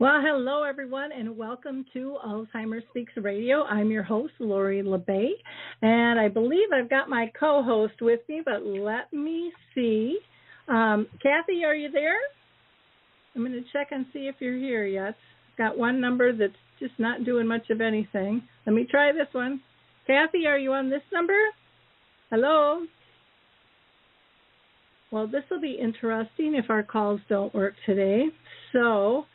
Well, hello everyone, and welcome to Alzheimer's Speaks Radio. I'm your host, Lori La Bey, and I believe I've got my co-host with me, but let me see. Um, Cathy, are you there? I'm going to check and see if you're here yet. Got one number that's just not doing much of anything. Let me try this one. Cathy, are you on this number? Hello? Well, this will be interesting if our calls don't work today. So,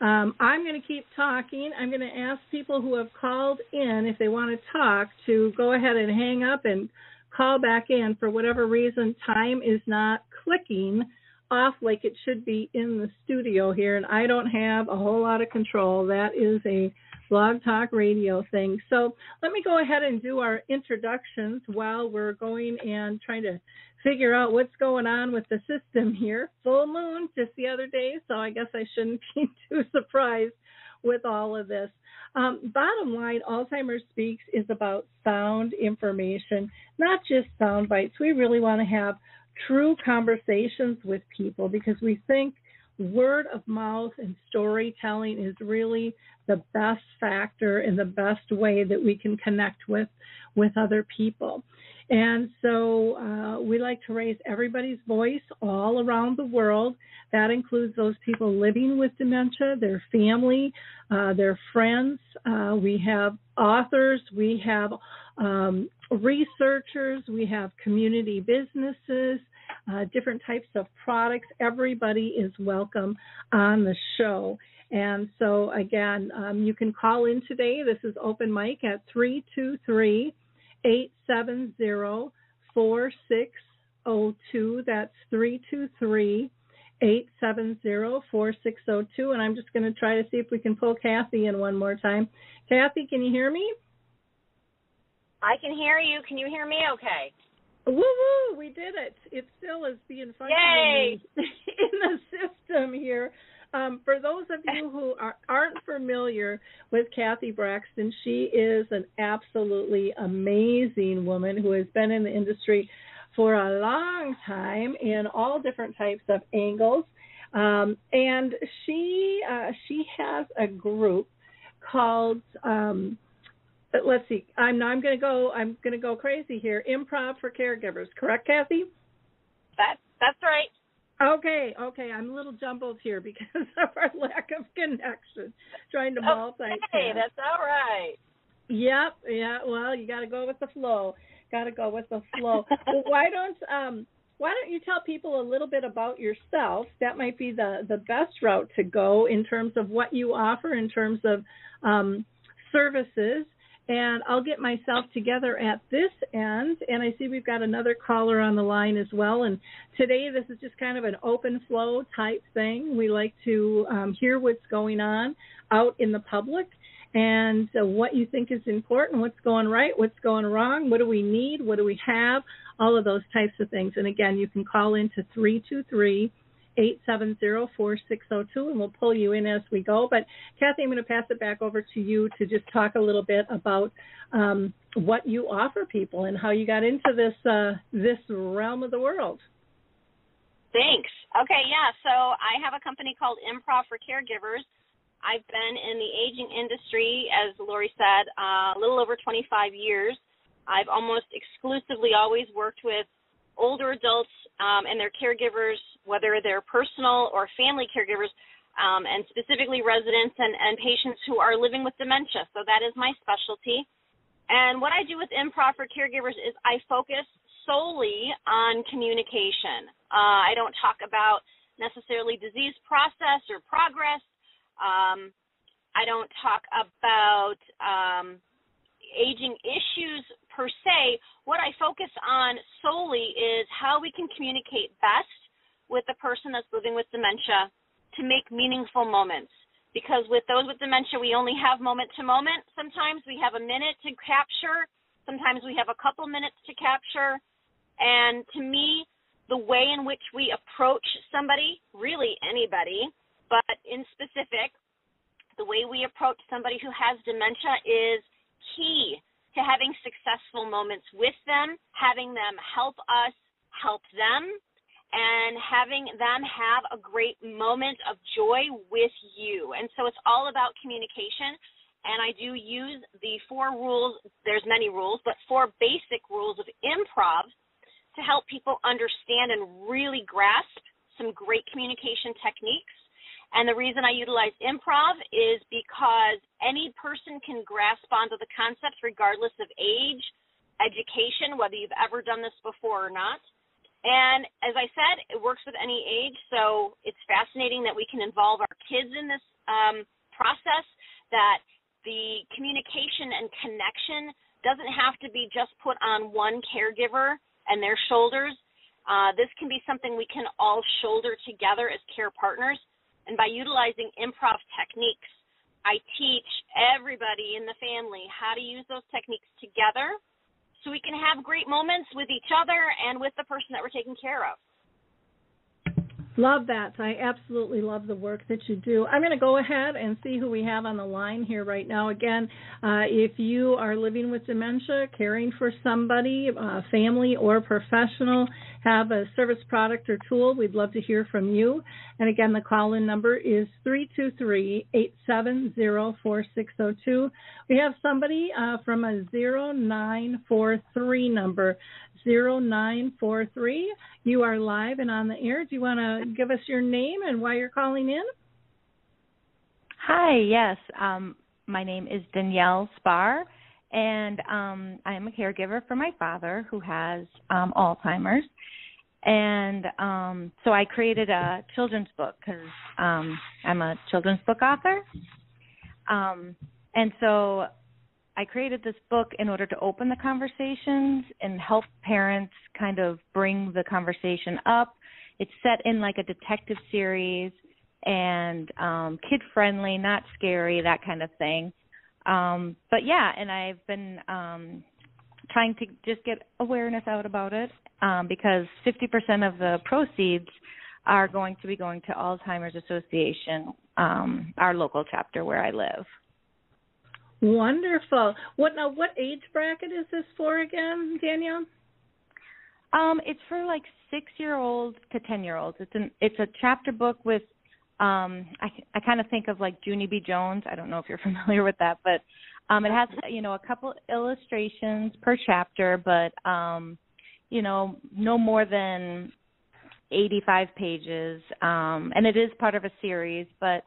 um, I'm going to keep talking. I'm going to ask people who have called in if they want to talk to go ahead and hang up and call back in. For whatever reason, time is not clicking off like it should be in the studio here, and I don't have a whole lot of control. That is a BlogTalkRadio thing. So let me go ahead and do our introductions while we're going and trying to figure out what's going on with the system here. Full moon just the other day, so I guess I shouldn't be too surprised with all of this. Um, bottom line, Alzheimer's Speaks is about sound information, not just sound bites. We really want to have true conversations with people because we think word of mouth and storytelling is really the best factor and the best way that we can connect with with other people. And so uh, we like to raise everybody's voice all around the world. That includes those people living with dementia, their family, uh, their friends. Uh, we have authors, we have um, researchers, we have community businesses, uh, different types of products. Everybody is welcome on the show. And so, again, um, you can call in today. This is open mic at 323 870 4602. That's 323 870 4602. And I'm just going to try to see if we can pull Cathy in one more time. Cathy, can you hear me? I can hear you. Can you hear me okay? Woo woo! We did it. It still is being functioning in, in the system here. Um, for those of you who are, aren't familiar with Cathy Braxton, she is an absolutely amazing woman who has been in the industry for a long time in all different types of angles. Um, and she uh, she has a group called um, but let's see. I'm I'm going to go. I'm going to go crazy here. Improv for caregivers. Correct, Cathy? That that's right. Okay. Okay. I'm a little jumbled here because of our lack of connection. Trying to multitask. Okay, that's all right. Yep. Yeah. Well, you got to go with the flow. Got to go with the flow. well, why don't um why don't you tell people a little bit about yourself? That might be the the best route to go in terms of what you offer in terms of um, services and I'll get myself together at this end. And I see we've got another caller on the line as well. And today, this is just kind of an open flow type thing. We like to um, hear what's going on out in the public and uh, what you think is important, what's going right, what's going wrong, what do we need, what do we have, all of those types of things. And again, you can call in into 323 870-4602 and we'll pull you in as we go. But Cathy, I'm going to pass it back over to you to just talk a little bit about um, what you offer people and how you got into this uh, this realm of the world. Thanks. Okay, yeah. So I have a company called Improv for Caregivers. I've been in the aging industry, as Lori said, uh, a little over 25 years. I've almost exclusively always worked with older adults um, and their caregivers, whether they're personal or family caregivers, um, and specifically residents and, and patients who are living with dementia. So that is my specialty. And what I do with improv for caregivers is I focus solely on communication. Uh, I don't talk about necessarily disease process or progress. Um, I don't talk about um, aging issues per se. What I focus on solely is how we can communicate best with the person that's living with dementia to make meaningful moments because with those with dementia, we only have moment to moment. Sometimes we have a minute to capture, sometimes we have a couple minutes to capture. And to me, the way in which we approach somebody, really anybody, but in specific, the way we approach somebody who has dementia is key to having successful moments with them, having them help us help them, and having them have a great moment of joy with you. And so it's all about communication. And I do use the four rules, there's many rules, but four basic rules of improv to help people understand and really grasp some great communication techniques. And the reason I utilize improv is because any person can grasp onto the concepts regardless of age, education, whether you've ever done this before or not. And as I said, it works with any age, so it's fascinating that we can involve our kids in this um, process, that the communication and connection doesn't have to be just put on one caregiver and their shoulders. Uh, this can be something we can all shoulder together as care partners. And by utilizing improv techniques, I teach everybody in the family how to use those techniques together so we can have great moments with each other and with the person that we're taking care of. Love that. I absolutely love the work that you do. I'm going to go ahead and see who we have on the line here right now. Again, uh, if you are living with dementia, caring for somebody, uh, family or professional, have a service product or tool, we'd love to hear from you. And again, the call in number is 323 870 4602. We have somebody uh, from a 0943 number. 0943. You are live and on the air. Do you want to give us your name and why you're calling in? Hi, yes. Um, my name is Danielle Spaar, and um, I am a caregiver for my father who has um, Alzheimer's. And um, so I created a children's book because um, I'm a children's book author. Um, and so I created this book in order to open the conversations and help parents kind of bring the conversation up. It's set in like a detective series and um kid friendly, not scary, that kind of thing. Um but yeah, and I've been um trying to just get awareness out about it um because 50% of the proceeds are going to be going to Alzheimer's Association, um our local chapter where I live. Wonderful. What now? What age bracket is this for again, Danielle? Um, it's for like six year olds to ten year olds. It's an it's a chapter book with um I I kind of think of like Junie B. Jones. I don't know if you're familiar with that, but um it has you know a couple illustrations per chapter, but um you know no more than 85 pages um and it is part of a series, but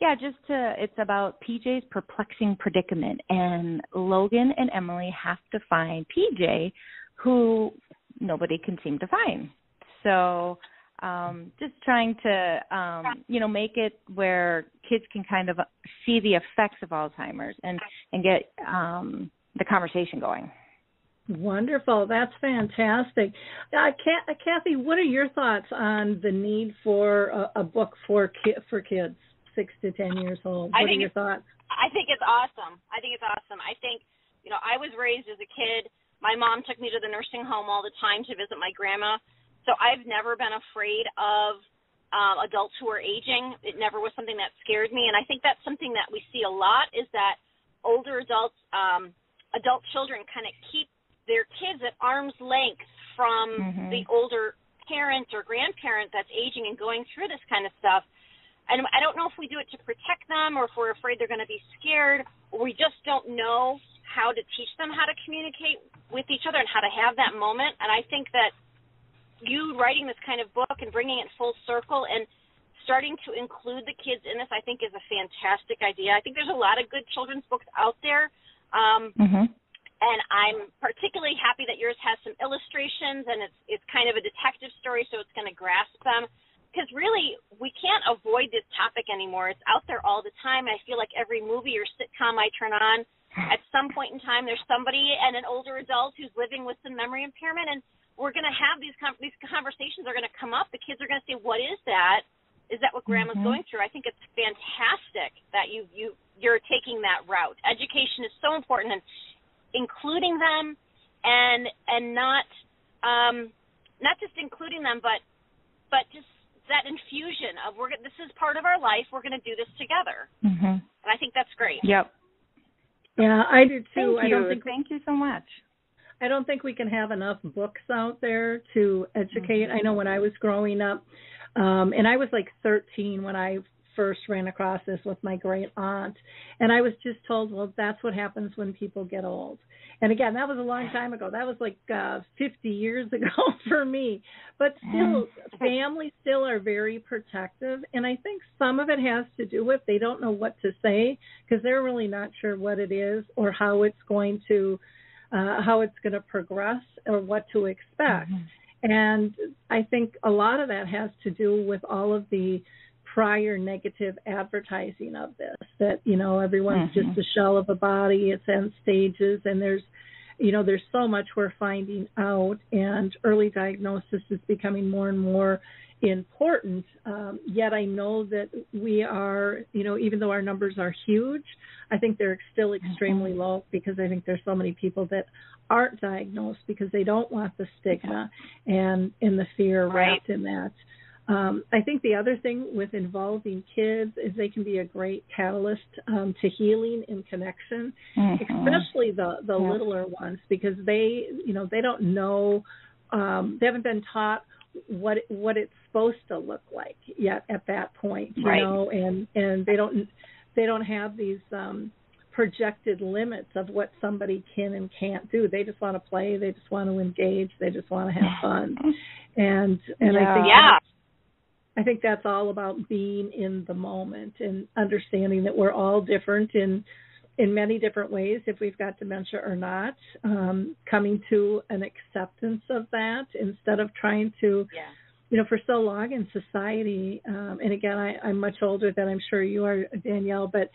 yeah, just to it's about PJ's perplexing predicament and Logan and Emily have to find PJ who nobody can seem to find. So um just trying to um you know make it where kids can kind of see the effects of Alzheimer's and and get um the conversation going. Wonderful. That's fantastic. Uh, Cathy, what are your thoughts on the need for a, a book for ki- for kids? six to ten years old. What I think are your thoughts? I think it's awesome. I think it's awesome. I think, you know, I was raised as a kid. My mom took me to the nursing home all the time to visit my grandma. So I've never been afraid of um, adults who are aging. It never was something that scared me, and I think that's something that we see a lot is that older adults, um, adult children, kind of keep their kids at arm's length from mm-hmm. the older parent or grandparent that's aging and going through this kind of stuff and I don't know if we do it to protect them or if we're afraid they're going to be scared or we just don't know how to teach them how to communicate with each other and how to have that moment. And I think that you writing this kind of book and bringing it full circle and starting to include the kids in this, I think, is a fantastic idea. I think there's a lot of good children's books out there. Um, mm-hmm. and I'm particularly happy that yours has some illustrations and it's it's kind of a detective story, so it's going to grasp them. Because really, we can't avoid this topic anymore. It's out there all the time. I feel like every movie or sitcom I turn on, at some point in time, there's somebody and an older adult who's living with some memory impairment, and we're going to have these com- these conversations are going to come up. The kids are going to say, "What is that? Is that what Grandma's Mhm. going through?" I think it's fantastic that you you you're taking that route. Education is so important, and including them, and and not um, not just including them, but but just that infusion of we're this is part of our life. We're going to do this together, Mhm. and I think that's great. Yep. Yeah, I do too. Thank I you. don't think Thank you so much. I don't think we can have enough books out there to educate. Mm-hmm. I know when I was growing up, um, and I was like 13 when I first ran across this with my great aunt, and I was just told, well, that's what happens when people get old. And again, that was a long time ago. That was like uh, 50 years ago for me. But still, families still are very protective, and I think some of it has to do with they don't know what to say because they're really not sure what it is or how it's going to uh, how it's going to progress or what to expect. And I think a lot of that has to do with all of the prior negative advertising of this that, you know, everyone's Mhm. just a shell of a body, it's in stages, and there's, you know, there's so much we're finding out, and early diagnosis is becoming more and more important. Um, yet I know that we are, you know, even though our numbers are huge, I think they're still extremely low because I think there's so many people that aren't diagnosed because they don't want the stigma and and the fear Right. wrapped in that. Um, I think the other thing with involving kids is they can be a great catalyst um, to healing and connection Mhm. especially the the Yeah. littler ones because they you know they don't know um they haven't been taught what what it's supposed to look like yet at that point you Right. know and and they don't they don't have these um projected limits of what somebody can and can't do they just want to play they just want to engage they just want to have fun and and i think Yeah. I think that's all about being in the moment and understanding that we're all different in in many different ways if we've got dementia or not. Um, coming to an acceptance of that instead of trying to, Yeah. You know, for so long in society. Um, and again, I, I'm much older than I'm sure you are, Danielle, but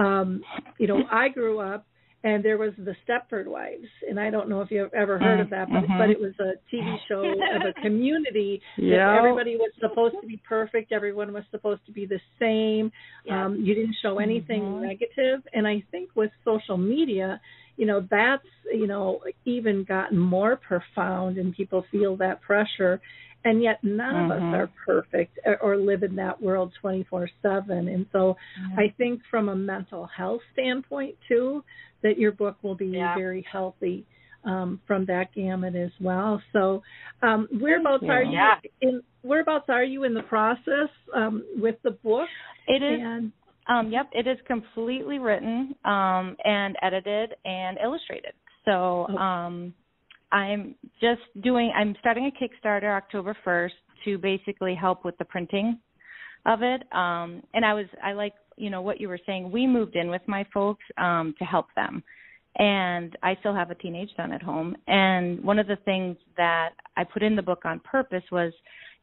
um, you know, I grew up and there was the Stepford Wives, and I don't know if you've ever heard of that, but Mhm. but it was a TV show of a community that Yeah. everybody was supposed to be perfect, everyone was supposed to be the same. Yeah. Um, you didn't show anything Mhm. negative, and I think with social media, you know, that's you know even gotten more profound, and people feel that pressure. And yet, none of Mhm. us are perfect or, or live in that world 24 7. And so, I think from a mental health standpoint too, that your book will be Yeah. very healthy um, from that gamut as well. So, um, whereabouts are you Yeah. in? Whereabouts are you in the process um, with the book? It is And Um, yep, it is completely written um, and edited and illustrated. So Oh. um, I'm just doing. I'm starting a Kickstarter October 1st to basically help with the printing of it. Um, and I was, I like, you know, what you were saying. We moved in with my folks um, to help them, and I still have a teenage son at home. And one of the things that I put in the book on purpose was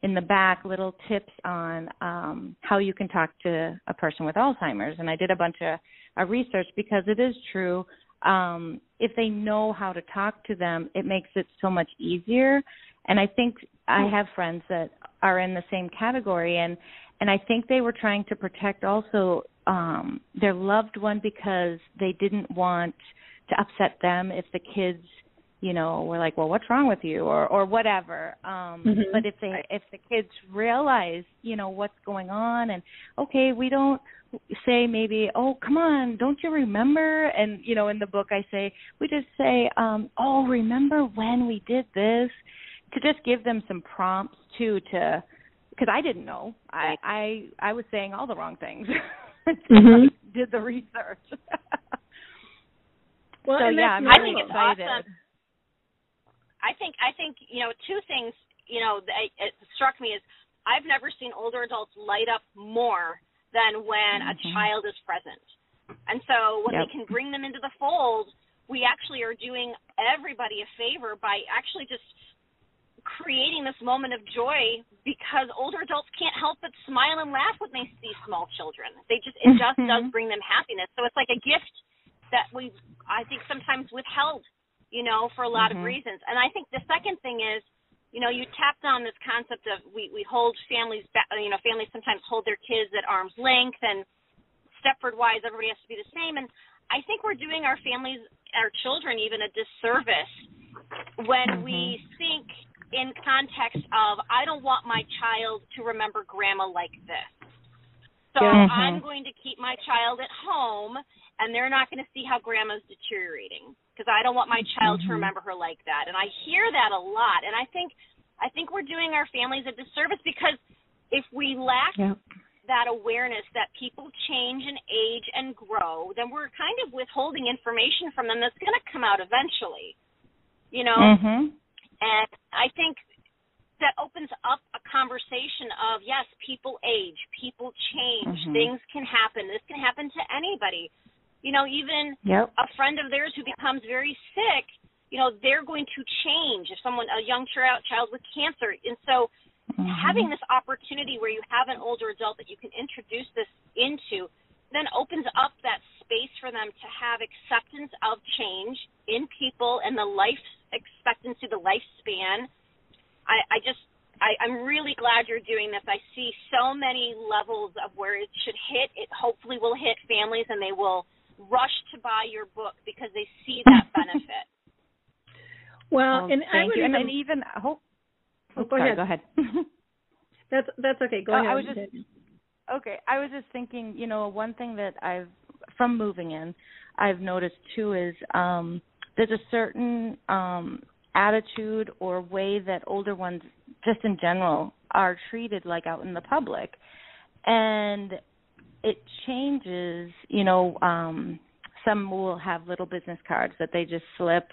in the back little tips on um, how you can talk to a person with Alzheimer's. And I did a bunch of uh, research because it is true. Um, if they know how to talk to them, it makes it so much easier. And I think I have friends that are in the same category, and and I think they were trying to protect also um, their loved one because they didn't want to upset them if the kids you know we're like well what's wrong with you? or or whatever. Um Mhm. but if they if the kids realize you know what's going on and okay we don't say maybe oh come on don't you remember? And you know in the book i say we just say um oh remember when we did this? to just give them some prompts too to because i didn't know. I i i was saying all the wrong things. Until Mhm. Did the research. Well, so yeah i'm I really think it's excited. awesome. I think I think you know two things you know that it struck me is I've never seen older adults light up more than when a Mhm. child is present, and so when Yep. they can bring them into the fold we actually are doing everybody a favor by actually just creating this moment of joy because older adults can't help but smile and laugh when they see small children. They just it just does bring them happiness. So it's like a gift that we I think sometimes withheld, you know, for a lot Mhm. of reasons. And I think the second thing is, you know, you tapped on this concept of we we hold families back, you know, families sometimes hold their kids at arm's length and Stepford Wives everybody has to be the same and I think we're doing our families our children even a disservice when we think in context of I don't want my child to remember grandma like this. So Yeah. I'm going to keep my child at home and they're not going to see how grandma's deteriorating because I don't want my child Mhm. to remember her like that. And I hear that a lot and I think I think we're doing our families a disservice because if we lack that awareness that people change and age and grow, then we're kind of withholding information from them that's going to come out eventually. You know, Mhm. and I think that opens up a conversation of yes, people age, people change, Mhm. things can happen. This can happen to anybody. You know, even Yep. a friend of theirs who becomes very sick, you know, they're going to change. If someone, a young child, child with cancer, and so Mhm. having this opportunity where you have an older adult that you can introduce this into then opens up that space for them to have acceptance of change in people and the life expectancy, the lifespan. I, I just I, I'm really glad you're doing this. I see so many levels of where it should hit. It hopefully will hit families and they will rush to buy your book because they see that benefit. Well, Well, and I would you. And, even, and even hope. Oh, go sorry, ahead. Go ahead. that's that's okay. Go Oh, ahead. I was just- Okay, I was just thinking, you know, one thing that I've from moving in, I've noticed too is um there's a certain um attitude or way that older ones just in general are treated like out in the public. And it changes, you know, um some will have little business cards that they just slip,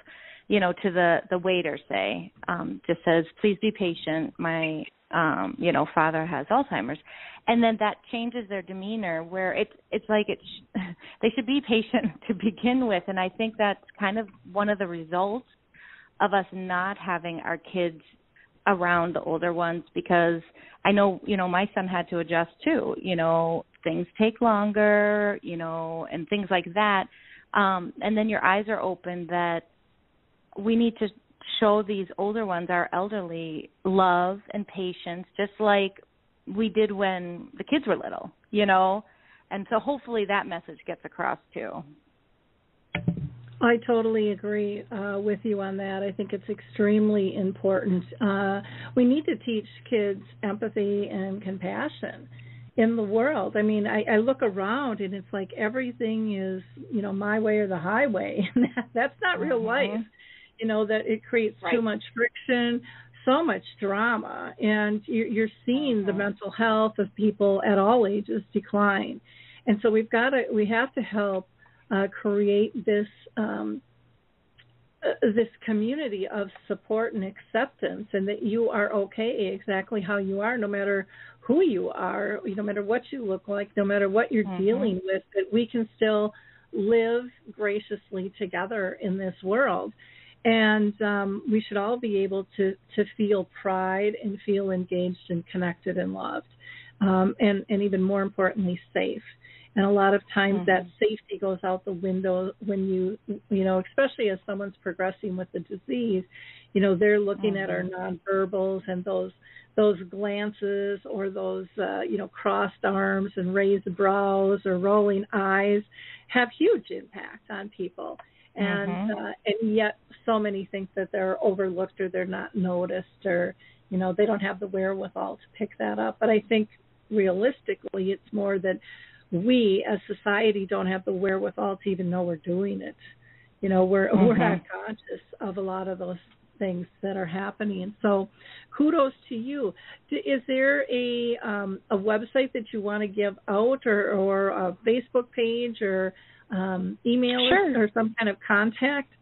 you know, to the the waiter say, um just says, "Please be patient. My um, you know, father has Alzheimer's." and then that changes their demeanor where it's it's like it's they should be patient to begin with and i think that's kind of one of the results of us not having our kids around the older ones because i know you know my son had to adjust too you know things take longer you know and things like that um and then your eyes are open that we need to show these older ones our elderly love and patience just like we did when the kids were little, you know? And so hopefully that message gets across too. I totally agree uh, with you on that. I think it's extremely important. Uh, we need to teach kids empathy and compassion in the world. I mean, I, I look around and it's like everything is, you know, my way or the highway. And that, that's not real Mhm. life. You know, that it creates too much friction, so much drama, and you're, you're seeing the Mhm. mental health of people at all ages decline. And so we've got to, we have to help create this um, uh, this community of support and acceptance, and that you are okay exactly how you are, no matter who you are, no matter what you look like, no matter what you're Mhm. dealing with, that we can still live graciously together in this world. And um, we should all be able to to feel pride and feel engaged and connected and loved, um, and and even more importantly, safe. And a lot of times Mhm. that safety goes out the window when you you know, especially as someone's progressing with the disease, you know, they're looking at our nonverbals and those those glances or those uh, you know crossed arms and raised brows or rolling eyes have huge impact on people and Mhm. uh, and yet so many think that they're overlooked or they're not noticed or you know they don't have the wherewithal to pick that up but i think realistically it's more that we as society don't have the wherewithal to even know we're doing it you know we're we're Mhm. not conscious of a lot of those things that are happening so kudos to you is there a um a website that you want to give out or or a facebook page or um email or- Sure. or some kind of contact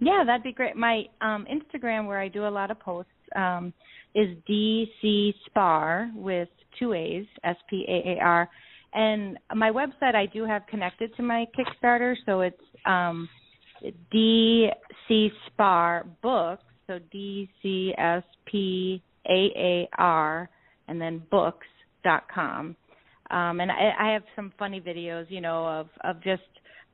Yeah, that'd be great. My um Instagram where I do a lot of posts um is DC Spaar with two A's, S P A A R. And my website I do have connected to my Kickstarter, so it's um DC Spaar Books, so D C S P A A R, and then books dot com. Um, and I, I have some funny videos, you know, of of just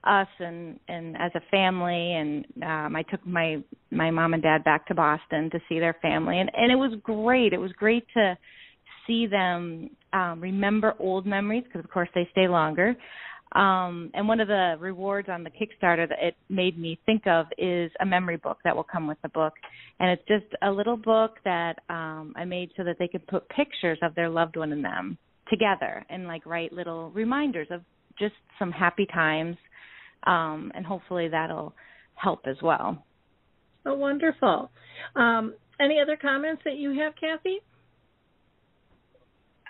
us and and as a family and um I took my my mom and dad back to Boston to see their family and and it was great it was great to see them um remember old memories because of course they stay longer um and one of the rewards on the Kickstarter that it made me think of is a memory book that will come with the book and it's just a little book that um I made so that they could put pictures of their loved one in them together and like write little reminders of just some happy times um, and hopefully that'll help as well. Oh, wonderful. Um, any other comments that you have, Cathy?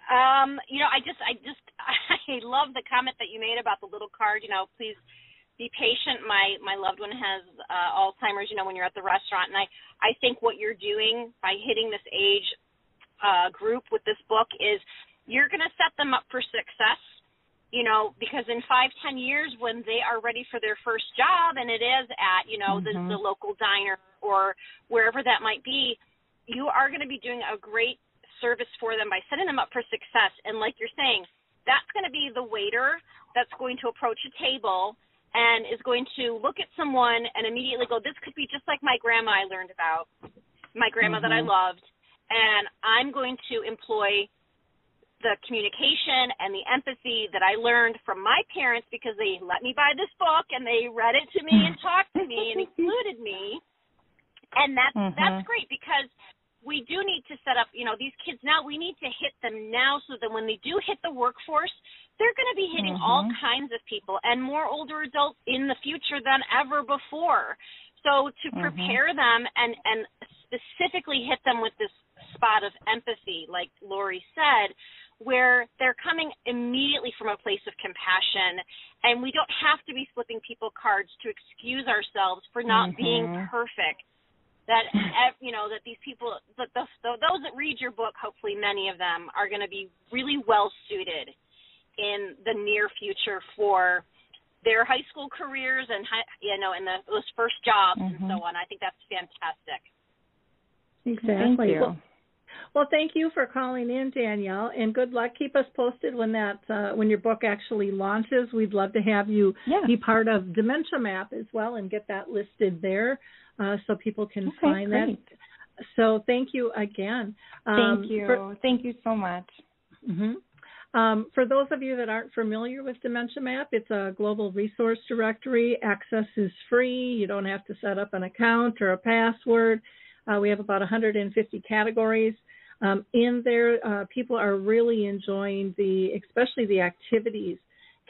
Um, you know, I just, I just, I love the comment that you made about the little card. You know, please be patient. My my loved one has uh, Alzheimer's. You know, when you're at the restaurant, and I, I think what you're doing by hitting this age uh, group with this book is you're going to set them up for success you know, because in five, ten years when they are ready for their first job and it is at, you know, mm-hmm. the, the local diner or wherever that might be, you are going to be doing a great service for them by setting them up for success. And like you're saying, that's going to be the waiter that's going to approach a table and is going to look at someone and immediately go, this could be just like my grandma I learned about, my grandma mm-hmm. that I mm-hmm. loved. And I'm going to employ the communication and the empathy that I learned from my parents because they let me buy this book and they read it to me and talked to me and included me. And that's mm-hmm. that's great because we do need to set up, you know, these kids now we need to hit them now so that when they do hit the workforce, they're going to be hitting mm-hmm. all kinds of people and more older adults in the future than ever before. So to mm-hmm. prepare them and and specifically hit them with this spot of empathy like Lori said, where they're coming immediately from a place of compassion and we don't have to be flipping people cards to excuse ourselves for not mm-hmm. being perfect that you know that these people that the, those that read your book hopefully many of them are going to be really well suited in the near future for their high school careers and you know in the, those first jobs mm-hmm. and so on i think that's fantastic exactly Thank you. Well, thank you for calling in, Danielle, and good luck. Keep us posted when that uh, when your book actually launches. We'd love to have you yeah. be part of Dementia Map as well and get that listed there uh, so people can okay, find great. that. So thank you again. Um, thank you. For, thank you so much. Mm-hmm. Um, for those of you that aren't familiar with Dementia Map, it's a global resource directory. Access is free. You don't have to set up an account or a password. Uh, we have about 150 categories. Um, in there, uh, people are really enjoying the, especially the activities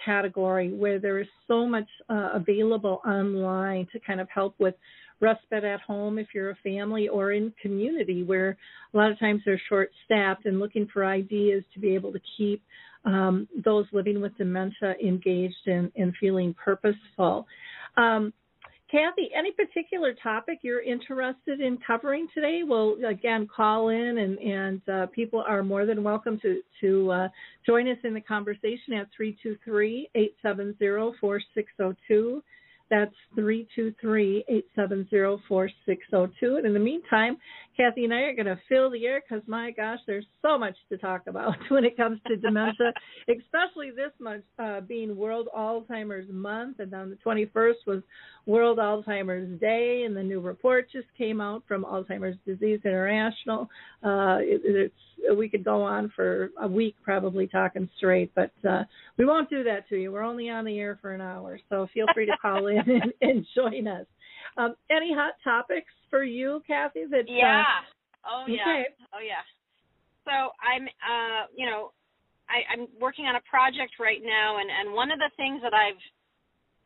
category, where there is so much uh, available online to kind of help with respite at home if you're a family or in community where a lot of times they're short staffed and looking for ideas to be able to keep um, those living with dementia engaged and, and feeling purposeful. Um, Cathy, any particular topic you're interested in covering today? Well, again, call in, and and uh, people are more than welcome to to uh, join us in the conversation at three two three eight seven zero four six zero two. That's 323 870 4602. And in the meantime, Cathy and I are going to fill the air because, my gosh, there's so much to talk about when it comes to dementia, especially this month uh, being World Alzheimer's Month. And on the 21st was World Alzheimer's Day. And the new report just came out from Alzheimer's Disease International. Uh, it, it's we could go on for a week probably talking straight, but uh, we won't do that to you. We're only on the air for an hour, so feel free to call in and, and join us. Um, any hot topics for you, Cathy? That uh, yeah. Uh, oh yeah. Okay. Oh yeah. So I'm, uh, you know, I, I'm working on a project right now, and and one of the things that I've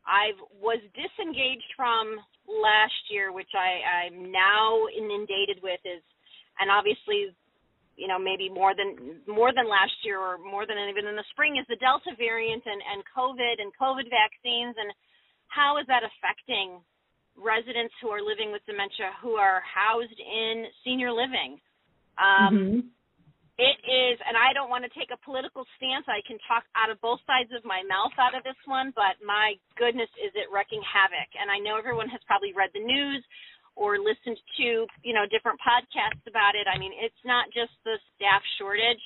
I've was disengaged from last year, which I I'm now inundated with, is and obviously you know maybe more than more than last year or more than even in the spring is the delta variant and and covid and covid vaccines and how is that affecting residents who are living with dementia who are housed in senior living um mm-hmm. it is, and I don't want to take a political stance. I can talk out of both sides of my mouth out of this one, but my goodness, is it wrecking havoc? And I know everyone has probably read the news or listened to, you know, different podcasts about it. I mean, it's not just the staff shortage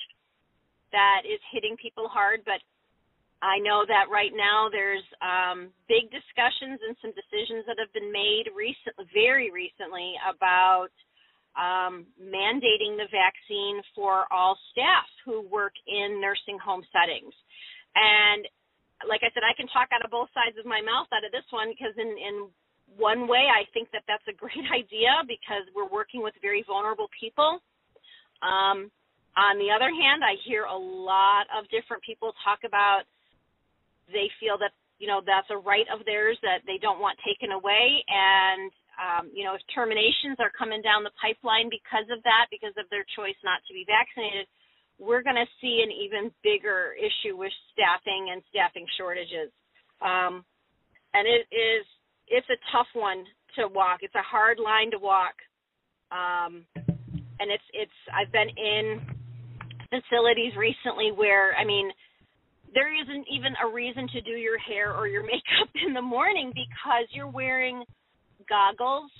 that is hitting people hard, but I know that right now there's um, big discussions and some decisions that have been made recent, very recently about um, mandating the vaccine for all staff who work in nursing home settings. And like I said, I can talk out of both sides of my mouth out of this one because in in one way I think that that's a great idea because we're working with very vulnerable people. Um, on the other hand, I hear a lot of different people talk about they feel that you know that's a right of theirs that they don't want taken away and um, you know, if terminations are coming down the pipeline because of that, because of their choice not to be vaccinated, we're going to see an even bigger issue with staffing and staffing shortages. Um, and it is it's a tough one to walk. It's a hard line to walk. Um, and it's it's I've been in facilities recently where I mean there isn't even a reason to do your hair or your makeup in the morning because you're wearing goggles,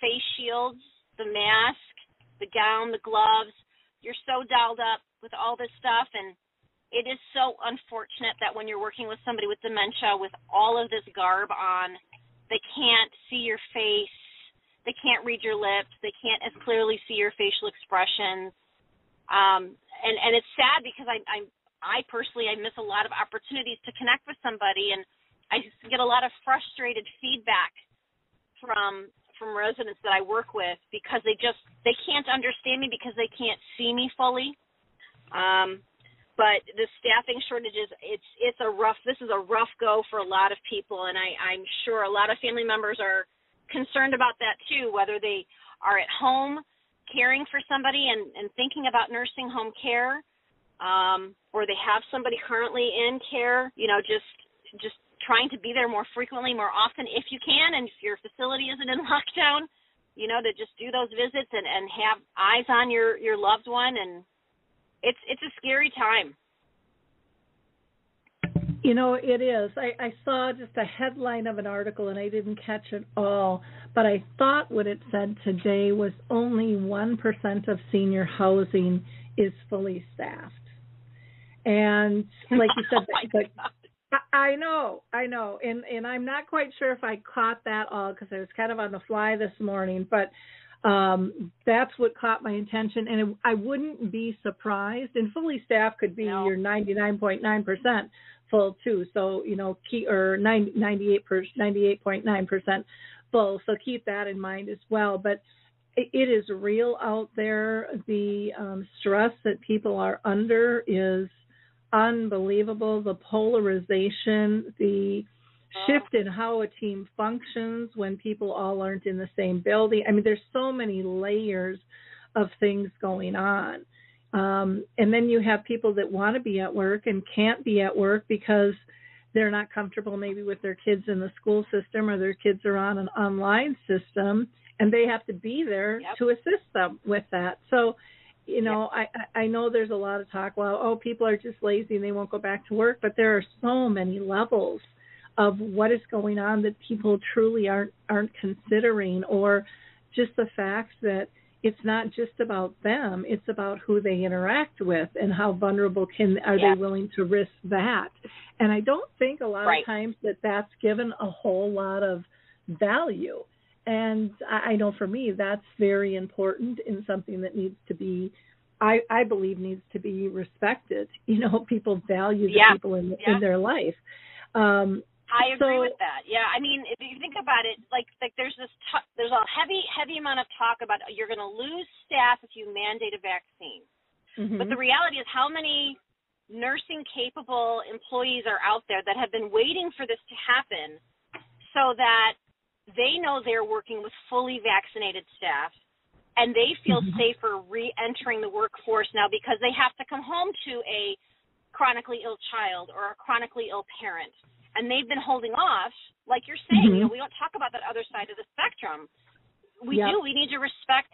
face shields, the mask, the gown, the gloves. You're so dialed up with all this stuff and it is so unfortunate that when you're working with somebody with dementia with all of this garb on, they can't see your face, they can't read your lips, they can't as clearly see your facial expressions. Um, and and it's sad because I I I personally I miss a lot of opportunities to connect with somebody and I get a lot of frustrated feedback from from residents that I work with because they just they can't understand me because they can't see me fully. Um, but the staffing shortages it's it's a rough this is a rough go for a lot of people and I, I'm sure a lot of family members are concerned about that too, whether they are at home caring for somebody and, and thinking about nursing home care, um, or they have somebody currently in care, you know, just just trying to be there more frequently, more often if you can, and if your facility isn't in lockdown, you know, to just do those visits and and have eyes on your your loved one, and it's it's a scary time. You know, it is. I, I saw just a headline of an article and I didn't catch it all, but I thought what it said today was only 1% of senior housing is fully staffed. And like you said, oh the, I know, I know, and and I'm not quite sure if I caught that all because I was kind of on the fly this morning, but um that's what caught my attention, and it, I wouldn't be surprised. And fully staffed could be No. your 99.9 percent full too. So you know, key or 90, 98 per 98.9 percent full. So keep that in mind as well. But it, it is real out there. The um, stress that people are under is unbelievable. The polarization, the shift in how a team functions when people all aren't in the same building. I mean, there's so many layers of things going on. Um, and then you have people that want to be at work and can't be at work because they're not comfortable maybe with their kids in the school system or their kids are on an online system and they have to be there Yep. to assist them with that. So, you know, I I I know there's a lot of talk. Well, oh, people are just lazy and they won't go back to work, but there are so many levels of what is going on that people truly aren't aren't considering, or just the fact that it's not just about them; it's about who they interact with and how vulnerable can are Yeah. they willing to risk that. And I don't think a lot Right. of times that that's given a whole lot of value and I, I know for me that's very important and something that needs to be I, I believe needs to be respected. You know, people value the Yeah. people in Yeah. in their life. Um I agree So- with that. Yeah, I mean, if you think about it, like like there's this t- there's a heavy heavy amount of talk about you're going to lose staff if you mandate a vaccine. But the reality is, how many nursing capable employees are out there that have been waiting for this to happen so that they know they're working with fully vaccinated staff and they feel Mhm. safer re entering the workforce now because they have to come home to a chronically ill child or a chronically ill parent. And they've been holding off, like you're saying, you know, we don't talk about that other side of the spectrum. We Yep. do. We need to respect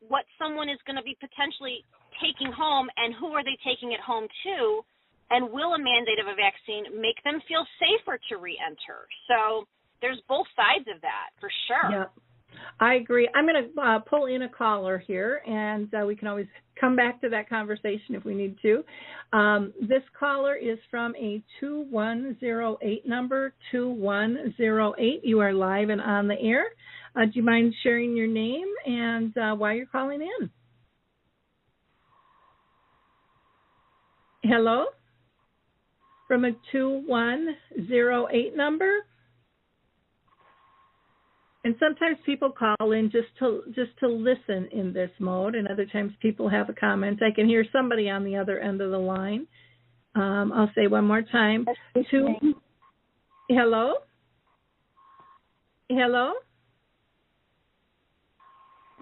what someone is going to be potentially taking home and who are they taking it home to? And will a mandate of a vaccine make them feel safer to re enter? So there's both sides of that for sure. Yep. I agree. I'm going to uh, pull in a caller here, and uh, we can always come back to that conversation if we need to. Um, this caller is from a 2108 number, 2108. You are live and on the air. Uh, do you mind sharing your name and uh, why you're calling in? Hello? From a 2108 number? And sometimes people call in just to just to listen in this mode and other times people have a comment. I can hear somebody on the other end of the line. Um, i'll say one more time. Two, hello? Hello?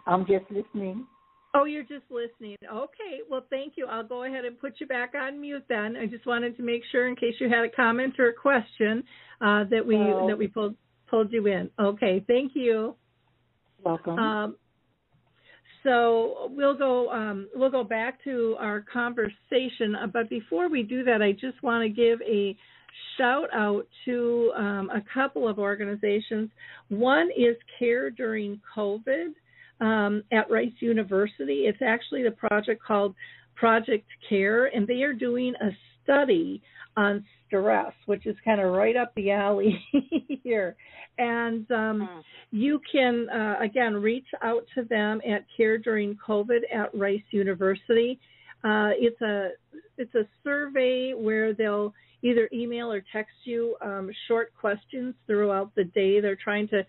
I'm just listening. Oh you're just listening. Okay. Well thank you. I'll go ahead and put you back on mute then. I just wanted to make sure in case you had a comment or a question uh, that we Oh. that we pulled pulled you in. Okay, thank you. welcome Um, so we'll go um, we'll go back to our conversation, uh, but before we do that, I just want to give a shout out to um, a couple of organizations. One is Care During COVID um, at Rice University. It's actually the project called Project Care, and they are doing a study on stress, which is kind of right up the alley here. And um, Hmm. you can uh, again reach out to them at Care During COVID at Rice University. Uh, it's a it's a survey where they'll either email or text you um, short questions throughout the day. They're trying to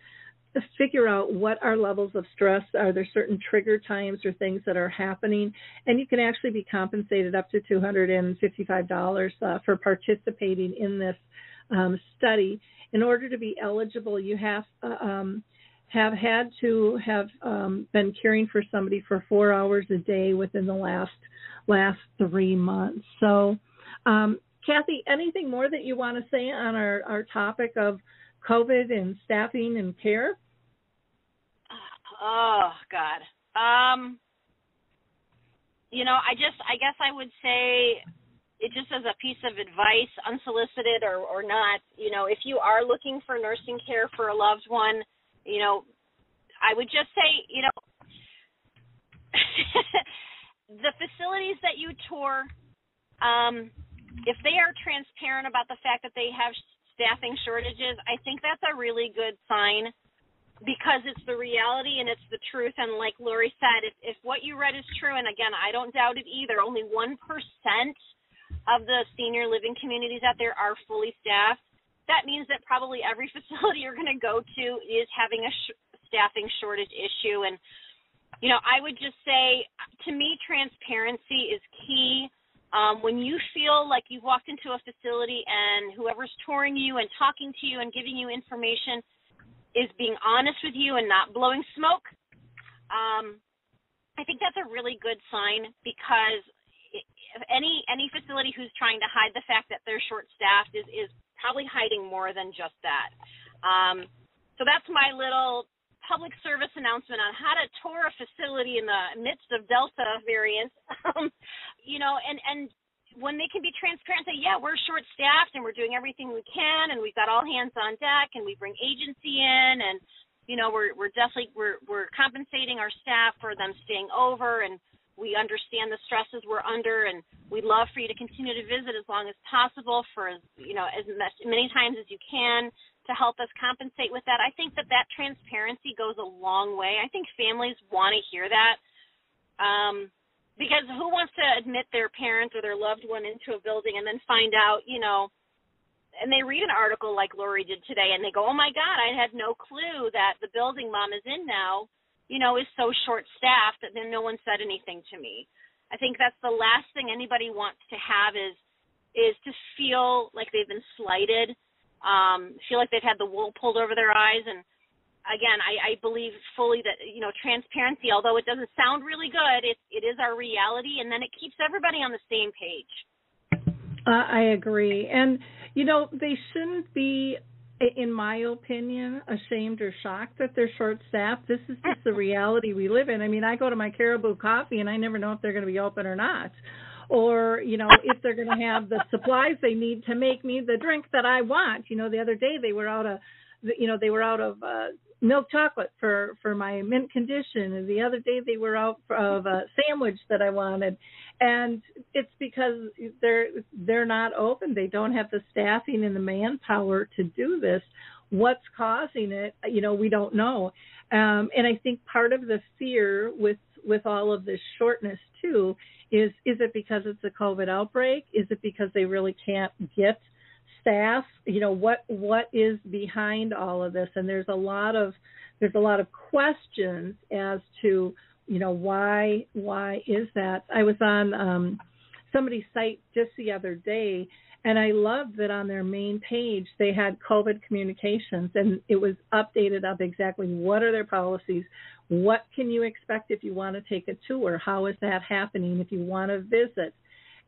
figure out what are levels of stress. Are there certain trigger times or things that are happening? And you can actually be compensated up to two hundred and fifty-five dollars uh, for participating in this um, study. In order to be eligible, you have uh, um, have had to have um, been caring for somebody for four hours a day within the last last three months. So, um, Cathy, anything more that you want to say on our, our topic of COVID and staffing and care? Oh God. Um you know, I just I guess I would say it just as a piece of advice, unsolicited or or not, you know, if you are looking for nursing care for a loved one, you know, I would just say, you know, the facilities that you tour um if they are transparent about the fact that they have staffing shortages, I think that's a really good sign because it's the reality and it's the truth. And like Lori said, if, if what you read is true, and again, I don't doubt it either, only 1% of the senior living communities out there are fully staffed. That means that probably every facility you're going to go to is having a sh- staffing shortage issue. And, you know, I would just say to me, transparency is key. Um, when you feel like you've walked into a facility and whoever's touring you and talking to you and giving you information is being honest with you and not blowing smoke, um, I think that's a really good sign because any any facility who's trying to hide the fact that they're short staffed is is probably hiding more than just that. Um, so that's my little public service announcement on how to tour a facility in the midst of Delta variant. Um, you know, and and when they can be transparent, and say, yeah, we're short staffed and we're doing everything we can, and we've got all hands on deck, and we bring agency in, and you know, we're we're definitely we're we're compensating our staff for them staying over, and we understand the stresses we're under, and we'd love for you to continue to visit as long as possible for as you know as much, many times as you can to help us compensate with that. I think that that transparency goes a long way. I think families want to hear that. Um, because who wants to admit their parent or their loved one into a building and then find out, you know, and they read an article like Lori did today and they go, "Oh my god, I had no clue that the building mom is in now, you know, is so short staffed that then no one said anything to me." I think that's the last thing anybody wants to have is is to feel like they've been slighted, um, feel like they've had the wool pulled over their eyes and again, I, I believe fully that you know transparency, although it doesn't sound really good, it it is our reality, and then it keeps everybody on the same page. Uh, I agree, and you know they shouldn't be in my opinion, ashamed or shocked that they're short staffed. This is just the reality we live in. I mean, I go to my Caribou Coffee and I never know if they're going to be open or not. Or, you know, if they're going to have the supplies they need to make me the drink that I want. You know, the other day they were out of, you know, they were out of uh, milk chocolate for for my mint condition. And the other day they were out of a sandwich that I wanted. And it's because they're they're not open. They don't have the staffing and the manpower to do this. What's causing it? You know we don't know. Um and I think part of the fear with with all of this shortness too is is it because it's a covid outbreak? Is it because they really can't get staff you know what what is behind all of this? And there's a lot of there's a lot of questions as to you know why why is that? I was on um somebody's site just the other day and i loved that on their main page they had covid communications and it was updated up exactly what are their policies? What can you expect if you want to take a tour? How is that happening if you want to visit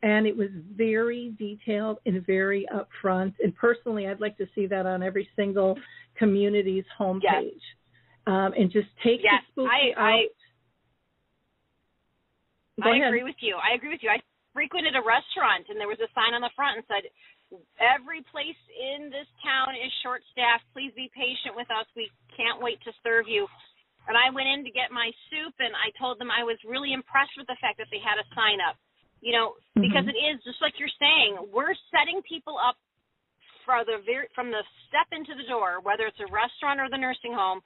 and it was very detailed and very upfront. And personally, I'd like to see that on every single community's homepage, yes. um, and just take yes. the spooky I, out. I, I agree with you. I agree with you. I frequented a restaurant, and there was a sign on the front and said, "Every place in this town is short-staffed. Please be patient with us. We can't wait to serve you." And I went in to get my soup, and I told them I was really impressed with the fact that they had a sign up you know because Mhm. it is just like you're saying we're setting people up for the very from the step into the door whether it's a restaurant or the nursing home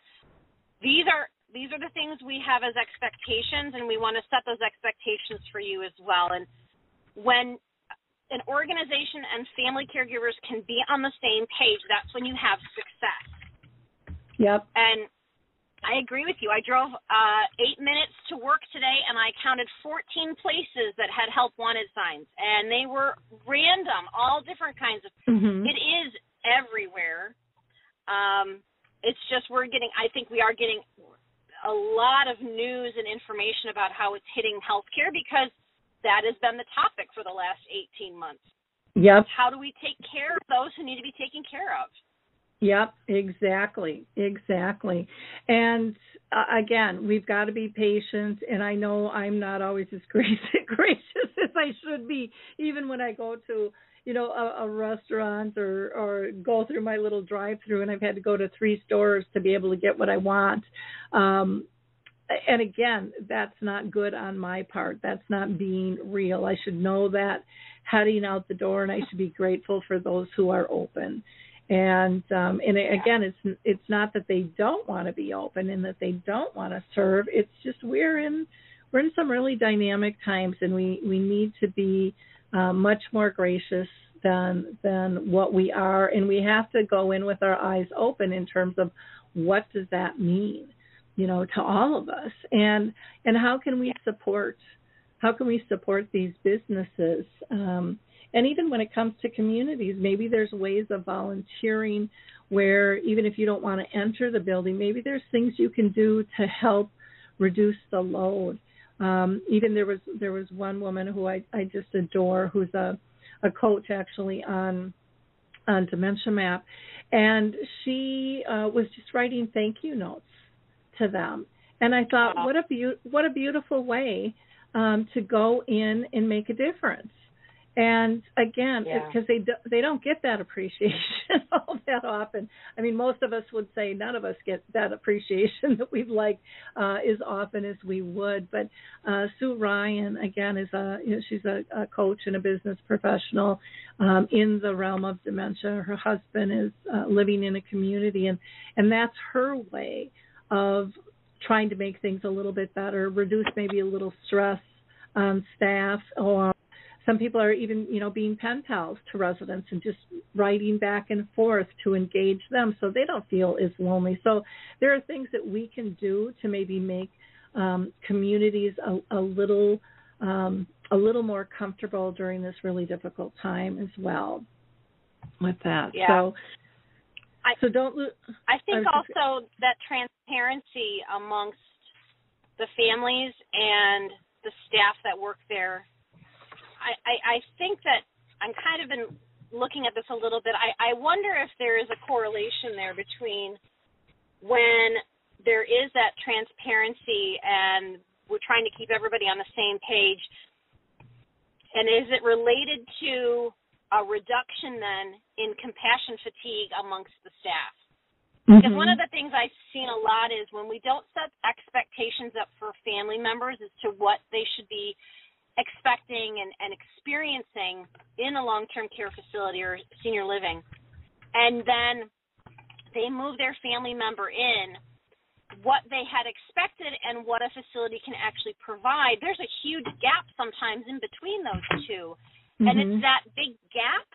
these are these are the things we have as expectations and we want to set those expectations for you as well and when an organization and family caregivers can be on the same page that's when you have success Yep. and I agree with you. I drove uh, eight minutes to work today, and I counted 14 places that had help wanted signs, and they were random, all different kinds of. hmm It is everywhere. Um, it's just we're getting. I think we are getting a lot of news and information about how it's hitting healthcare because that has been the topic for the last 18 months. Yep. How do we take care of those who need to be taken care of? Yep, exactly, exactly. And uh, again, we've got to be patient. And I know I'm not always as gracious, gracious as I should be, even when I go to, you know, a, a restaurant or or go through my little drive-through, and I've had to go to three stores to be able to get what I want. Um, and again, that's not good on my part. That's not being real. I should know that heading out the door, and I should be grateful for those who are open and um and again it's it's not that they don't want to be open and that they don't want to serve. It's just we're in we're in some really dynamic times and we we need to be uh, much more gracious than than what we are. And we have to go in with our eyes open in terms of what does that mean you know to all of us? And and how can we support how can we support these businesses um and even when it comes to communities, maybe there's ways of volunteering where even if you don't want to enter the building, maybe there's things you can do to help reduce the load. Um, even there was there was one woman who I, I just adore who's a a coach actually on on Dementia Map, and she uh, was just writing thank you notes to them. And I thought, Wow. what a beau- what a beautiful way um, to go in and make a difference. And again, Yeah. because they do, they don't get that appreciation all that often. I mean, most of us would say none of us get that appreciation that we'd like uh, as often as we would. But uh, Sue Ryan, again, is a you know, she's a, a coach and a business professional um, in the realm of dementia. Her husband is uh, living in a community, and and that's her way of trying to make things a little bit better, reduce maybe a little stress on staff or some people are even you know being pen pals to residents and just writing back and forth to engage them so they don't feel as lonely so there are things that we can do to maybe make um, communities a, a little um, a little more comfortable during this really difficult time as well with that Yeah. so I- so don't lo- I think I was just- also that transparency amongst the families and the staff that work there. I, I, I think that I'm kind of been looking at this a little bit, I, I wonder if there is a correlation there between when there is that transparency and we're trying to keep everybody on the same page. And is it related to a reduction then in compassion fatigue amongst the staff? Because one mm-hmm. of the things I've seen a lot is when we don't set expectations up for family members as to what they should be expecting and, and experiencing in a long term care facility or senior living, and then they move their family member in, what they had expected and what a facility can actually provide, there's a huge gap sometimes in between those 2 And it's mm-hmm. that big gap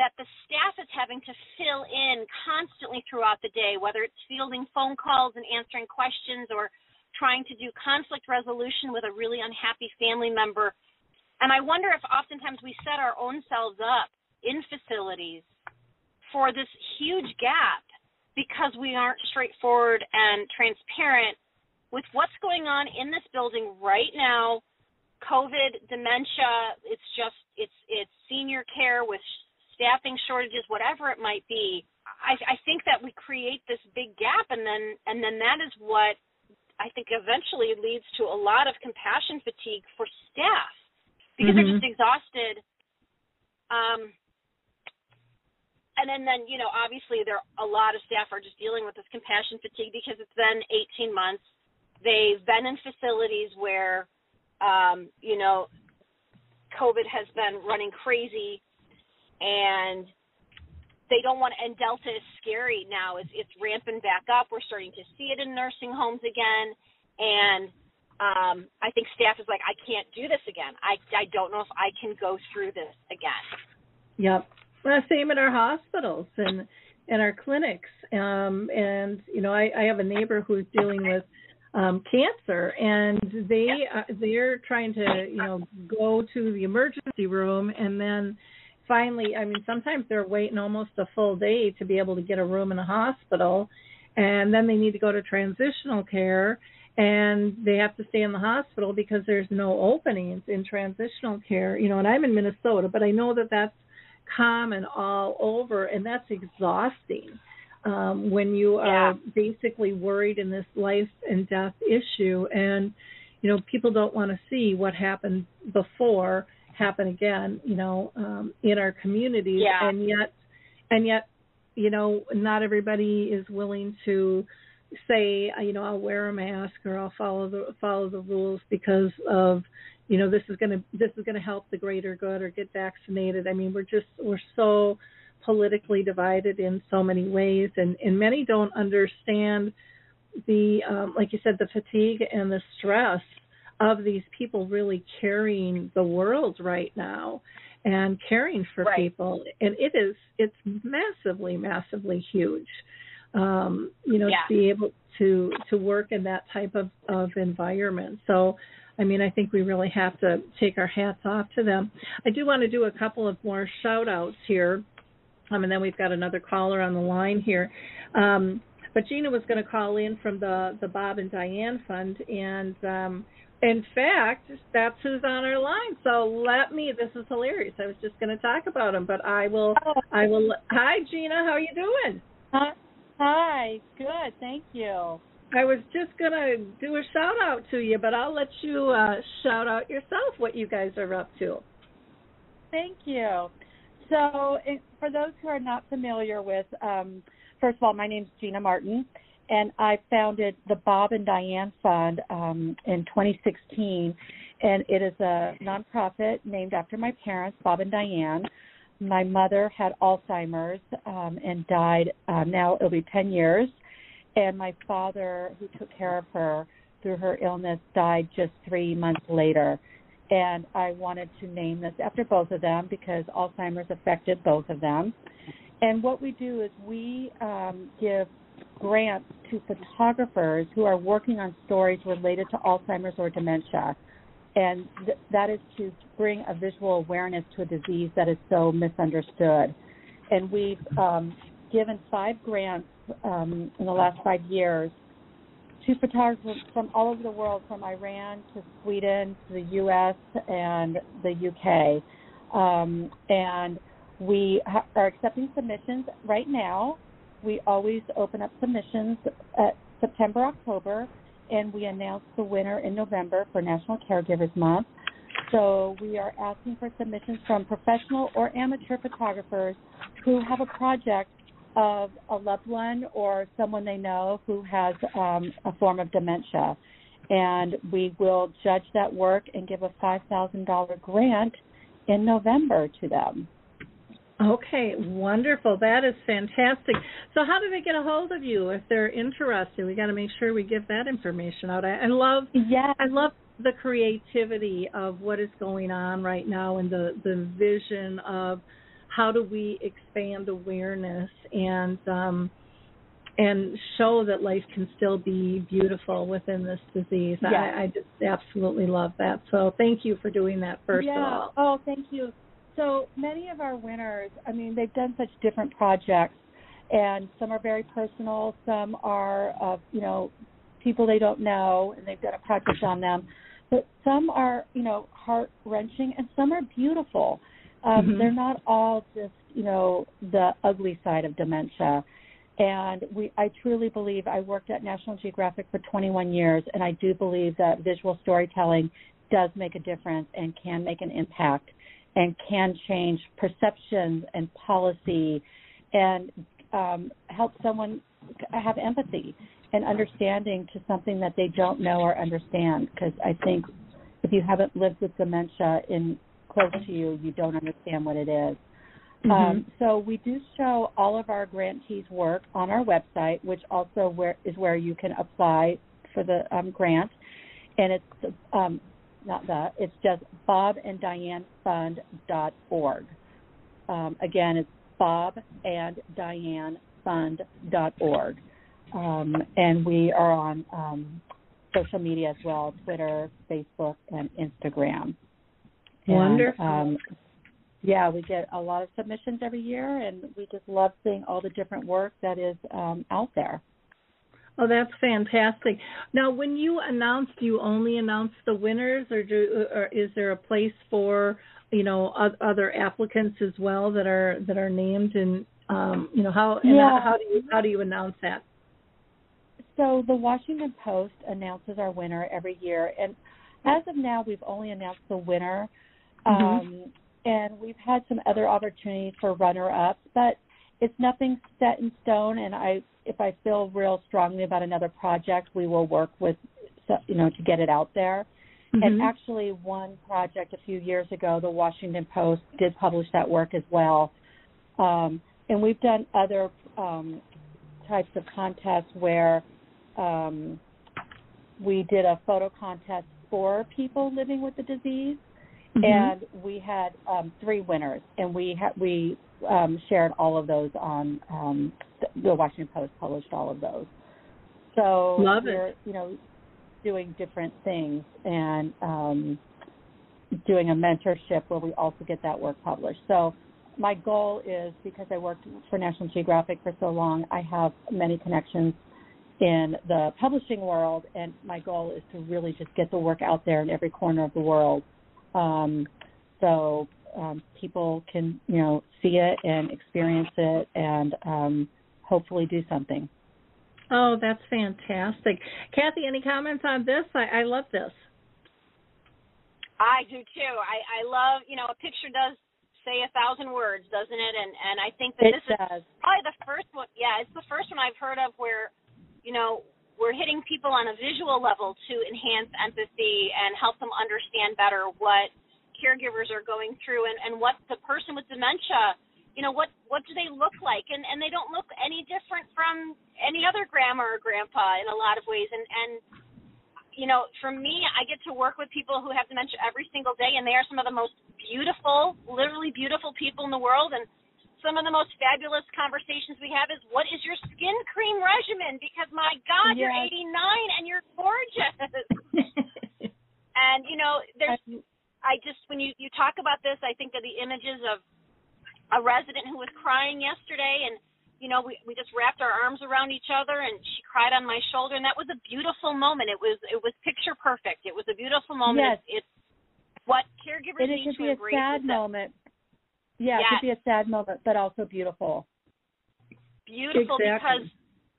that the staff is having to fill in constantly throughout the day, whether it's fielding phone calls and answering questions or trying to do conflict resolution with a really unhappy family member. And I wonder if oftentimes we set our own selves up in facilities for this huge gap because we aren't straightforward and transparent with what's going on in this building right now covid dementia it's just it's it's senior care with staffing shortages whatever it might be i i think that we create this big gap and then and then that is what i think eventually leads to a lot of compassion fatigue for staff because Mhm. they're just exhausted um and then then you know obviously there are a lot of staff are just dealing with this compassion fatigue because it's been 18 months they've been in facilities where um you know covid has been running crazy and they don't want and delta is scary now. It's it's ramping back up. We're starting to see it in nursing homes again. And um i think staff is like i can't do this again. I i don't know if i can go through this again. Yep. Well, same at our hospitals and and our clinics. Um, and you know, I, I have a neighbor who's dealing with um, cancer, and they uh, they're trying to you know go to the emergency room, and then finally, I mean, sometimes they're waiting almost a full day to be able to get a room in a hospital, and then they need to go to transitional care. And they have to stay in the hospital because there's no openings in transitional care. You know, and I'm in Minnesota, but I know that that's common all over, and that's exhausting um, when you are basically worried in this life and death issue. And you know, people don't want to see what happened before happen again. You know, um, in our communities, Yeah. and yet, and yet, you know, not everybody is willing to say, uh, you know, I'll wear a mask or I'll follow the follow the rules because of you know this is going to this is going to help the greater good or get vaccinated i mean we're just we're so politically divided in so many ways and and many don't understand the um like you said the fatigue and the stress of these people really carrying the world right now and caring for Right. people and it is it's massively massively huge um you know Yeah. to be able to to work in that type of of environment so I mean, I think we really have to take our hats off to them. I do want to do a couple of more shout outs here. Um, and then we've got another caller on the line here. Um, but Gina was going to call in from the, the Bob and Diane Fund. And um, in fact, that's who's on our line. So let me, this is hilarious. I was just going to talk about him, but I will, I will, hi Gina, how are you doing? Hi, hi, good, thank you. I was just going to do a shout out to you, but I'll let you uh, shout out yourself what you guys are up to. Thank you. So, for those who are not familiar with, um, first of all, my name is Gina Martin, and I founded the Bob and Diane Fund um, in 2016, and it is a nonprofit named after my parents, Bob and Diane. My mother had Alzheimer's um, and died. Uh, now it'll be 10 years, and my father, who took care of her through her illness, died just three months later and I wanted to name this after both of them because Alzheimer's affected both of them. And what we do is we um, give grants to photographers who are working on stories related to Alzheimer's or dementia. And th- that is to bring a visual awareness to a disease that is so misunderstood. And we've um, given five grants um, in the last five years to photographers from all over the world, from Iran to Sweden to the U.S. and the U.K. Um, and we ha- are accepting submissions right now. We always open up submissions at September, October, and we announce the winner in November for National Caregivers Month. So we are asking for submissions from professional or amateur photographers who have a project of a loved one or someone they know who has um, a form of dementia. And we will judge that work and give a $5,000 grant in November to them. Okay, wonderful. That is fantastic. So, how do they get a hold of you if they're interested? We got to make sure we give that information out. I, I love, yeah, I love the creativity of what is going on right now and the the vision of how do we expand awareness and um, and show that life can still be beautiful within this disease. Yes. I, I just absolutely love that. So, thank you for doing that first yeah. of all. Oh, thank you. So many of our winners, I mean, they've done such different projects, and some are very personal. Some are, uh, you know, people they don't know, and they've done a project on them. But some are, you know, heart wrenching, and some are beautiful. Um, Mhm. They're not all just, you know, the ugly side of dementia. And we, I truly believe, I worked at National Geographic for 21 years, and I do believe that visual storytelling does make a difference and can make an impact and can change perceptions and policy and um, help someone have empathy and understanding to something that they don't know or understand. Because I think if you haven't lived with dementia in close to you, you don't understand what it is. Mhm. Um, so we do show all of our grantees' work on our website, which also where, is where you can apply for the um, grant, and it's um, not that it's just bobanddianefund.org. Um, again, it's bobanddianefund.org, um, and we are on um, social media as well: Twitter, Facebook, and Instagram. And, Wonderful. um, yeah, we get a lot of submissions every year, and we just love seeing all the different work that is um, out there. Oh, that's fantastic. Now, when you announce, do you only announce the winners, or do, or is there a place for you know other applicants as well that are that are named and um, you know how and Yeah. how do you how do you announce that? So the Washington Post announces our winner every year, and as of now, we've only announced the winner, Mhm. um, and we've had some other opportunities for runner-ups, but it's nothing set in stone. And I, if I feel real strongly about another project, we will work with, you know, to get it out there. And Mhm. actually, one project a few years ago, the Washington Post did publish that work as well. Um, and we've done other um, types of contests where um, we did a photo contest for people living with the disease, Mhm. and we had um, three winners, and we ha- we um, shared all of those on um, the, the Washington Post published all of those. So Love it. you know doing different things and um, doing a mentorship where we also get that work published. So my goal is because I worked for National Geographic for so long, I have many connections in the publishing world, and my goal is to really just get the work out there in every corner of the world, um, so um, people can you know see it and experience it, and um, hopefully do something. Oh, that's fantastic. Cathy, any comments on this? I, I love this. I do too. I I love you know a picture does say a thousand words, doesn't it? And and I think that It this is probably the first one. Yeah, it's the first one I've heard of where you know we're hitting people on a visual level to enhance empathy and help them understand better what caregivers are going through and and what the person with dementia you know what what do they look like and and they don't look any different from any other grandma or grandpa in a lot of ways and and you know, for me, I get to work with people who have dementia every single day, and they are some of the most beautiful, literally beautiful people in the world. And some of the most fabulous conversations we have is, "What is your skin cream regimen?" Because my God, you're 89 and you're gorgeous. and you know, there's, um, I just when you you talk about this, I think of the images of a resident who was crying yesterday, and you know, we we just wrapped our arms around each other, and she cried on my shoulder, and that was a beautiful moment. It was it was picture perfect. It was a beautiful moment. Yes. It's, it's what caregivers and it need can to be a sad is that- moment. Yeah, it Yes. could be a sad moment, but also beautiful. beautiful Exactly. because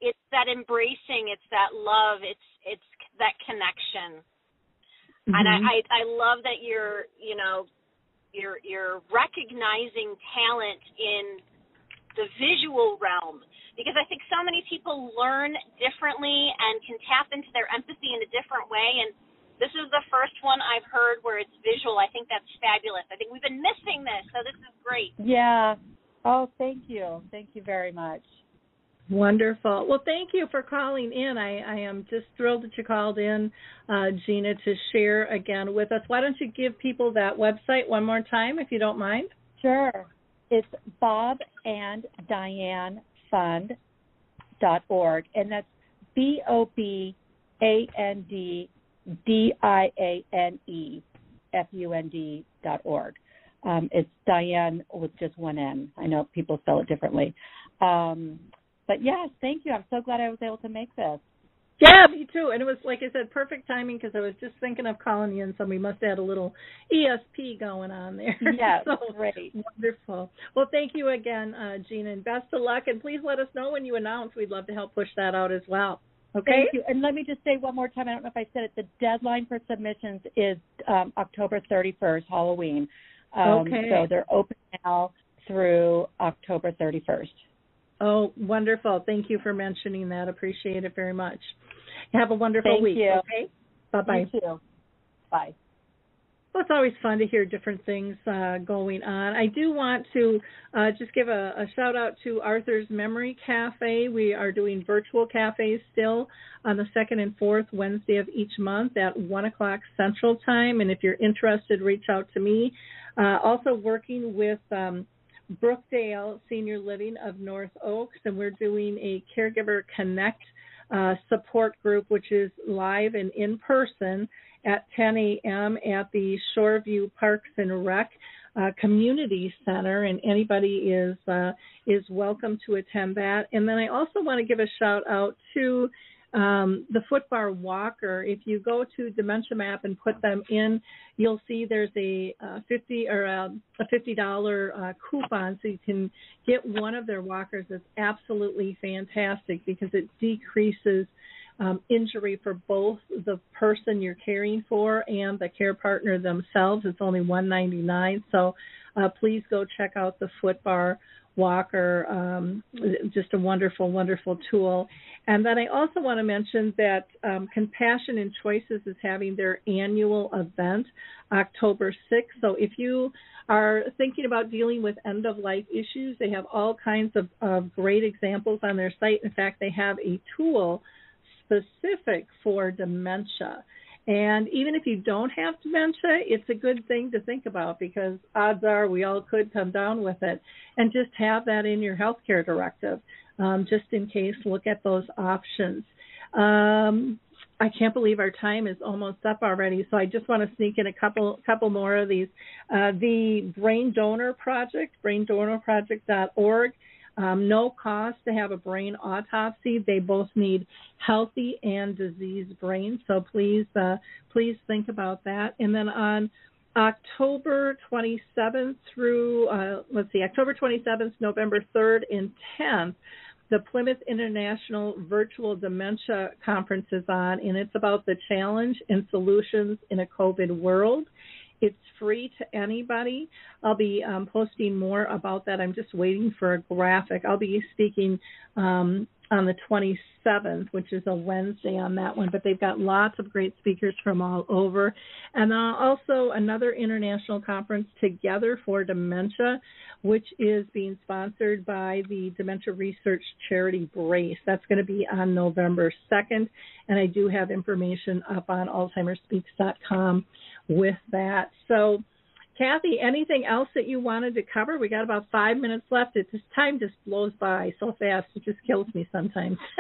it's that embracing, it's that love, it's it's that connection. And Mhm. I, I I love that you're you know you're you're recognizing talent in the visual realm because I think so many people learn differently and can tap into their empathy in a different way and this is the first one I've heard where it's visual. I think that's fabulous. I think we've been missing this, so this is great. Yeah. Oh, thank you. Thank you very much. Wonderful. Well, thank you for calling in. I, I am just thrilled that you called in, uh, Gina, to share again with us. Why don't you give people that website one more time, if you don't mind? Sure. It's Bob and Diane Fund dot org, and that's B O B A N D D I A N E F U N D dot org. Um, it's Diane with just one N. I know people spell it differently. Um, but yes, thank you. I'm so glad I was able to make this. Yeah, me too. And it was, like I said, perfect timing because I was just thinking of calling you, and so we must have had a little ESP going on there. Yes, so, great. Wonderful. Well, thank you again, uh, Gina, and best of luck. And please let us know when you announce. We'd love to help push that out as well. Okay? Thank you. And let me just say one more time. I don't know if I said it. The deadline for submissions is um, October 31st, Halloween. Um, Okay. So they're open now through October 31st. Oh, wonderful. Thank you for mentioning that. Appreciate it very much. Have a wonderful Thank week. you. Okay? Bye bye. Thank you. Bye. Well, it's always fun to hear different things uh, going on. I do want to uh, just give a, a shout out to Arthur's Memory Cafe. We are doing virtual cafes still on the second and fourth Wednesday of each month at 1 o'clock Central Time. And if you're interested, reach out to me. Uh, also, working with um, Brookdale Senior Living of North Oaks, and we're doing a Caregiver Connect uh, support group, which is live and in person at 10 a.m. at the Shoreview Parks and Rec uh, Community Center, and anybody is uh, is welcome to attend that. And then I also want to give a shout out to um, the Footbar Walker. If you go to Dementia Map and put them in, you'll see there's a uh, 50 or a, a 50 dollar uh, coupon, so you can get one of their walkers. It's absolutely fantastic because it decreases um, injury for both the person you're caring for and the care partner themselves. It's only 199. So uh, please go check out the Foot Bar Walker. Um, just a wonderful, wonderful tool. And then I also want to mention that um, Compassion and Choices is having their annual event October 6th. So if you are thinking about dealing with end of life issues, they have all kinds of, of great examples on their site. In fact, they have a tool specific for dementia. And even if you don't have dementia, it's a good thing to think about because odds are we all could come down with it. And just have that in your healthcare directive, um, just in case. Look at those options. Um, I can't believe our time is almost up already, so I just want to sneak in a couple couple more of these. Uh, the Brain Donor Project, braindonorproject.org. Um, no cost to have a brain autopsy. They both need healthy and diseased brains, so please uh, please think about that. And then on October 27th through uh, let's see, October 27th, November 3rd, and 10th, the Plymouth International Virtual Dementia Conference is on, and it's about the challenge and solutions in a COVID world. It's free to anybody. I'll be um, posting more about that. I'm just waiting for a graphic. I'll be speaking um, on the 27th, which is a Wednesday on that one, but they've got lots of great speakers from all over. And uh, also another international conference, Together for Dementia, which is being sponsored by the dementia research charity Brace. That's going to be on November 2nd, and I do have information up on AlzheimersSpeaks.com with that. So, Cathy, anything else that you wanted to cover? We got about five minutes left. It this time just blows by so fast. It just kills me sometimes.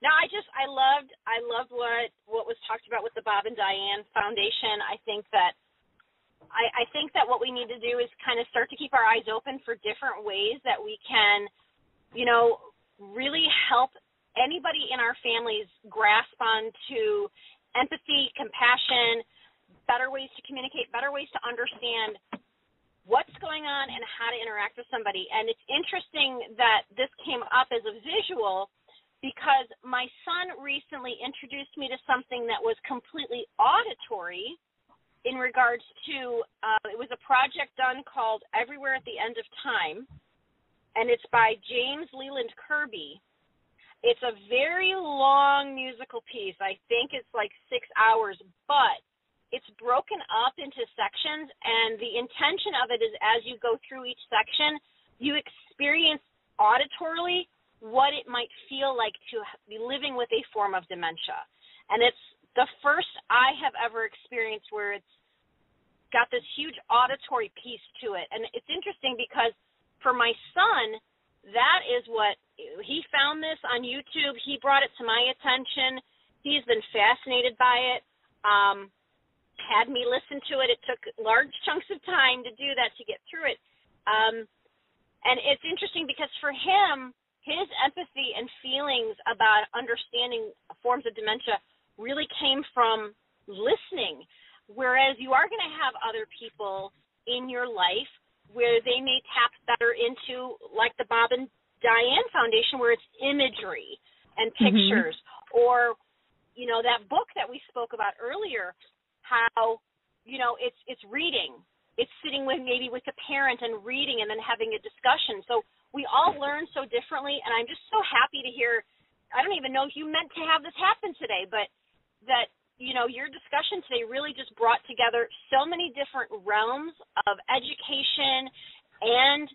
no, I just I loved I loved what what was talked about with the Bob and Diane Foundation. I think that I, I think that what we need to do is kind of start to keep our eyes open for different ways that we can, you know, really help anybody in our families grasp onto empathy, compassion, better ways to communicate, better ways to understand what's going on and how to interact with somebody. And it's interesting that this came up as a visual because my son recently introduced me to something that was completely auditory in regards to uh, it was a project done called Everywhere at the End of Time, and it's by James Leyland Kirby. It's a very long musical piece. I think it's like six hours, but it's broken up into sections, and the intention of it is as you go through each section, you experience auditorily what it might feel like to be living with a form of dementia. And it's the first I have ever experienced where it's got this huge auditory piece to it. And it's interesting because for my son, that is what he found this on YouTube. He brought it to my attention. He's been fascinated by it. Um, had me listen to it. It took large chunks of time to do that to get through it. Um, and it's interesting because for him, his empathy and feelings about understanding forms of dementia really came from listening. Whereas you are going to have other people in your life where they may tap better into, like the Bob and Diane Foundation, where it's imagery and Mm-hmm. pictures, mm-hmm. or you know that book that we spoke about earlier, how you know it's it's reading, it's sitting with maybe with a parent and reading and then having a discussion. So we all learn so differently, and I'm just so happy to hear. I don't even know if you meant to have this happen today, but that you know your discussion today really just brought together so many different realms of education and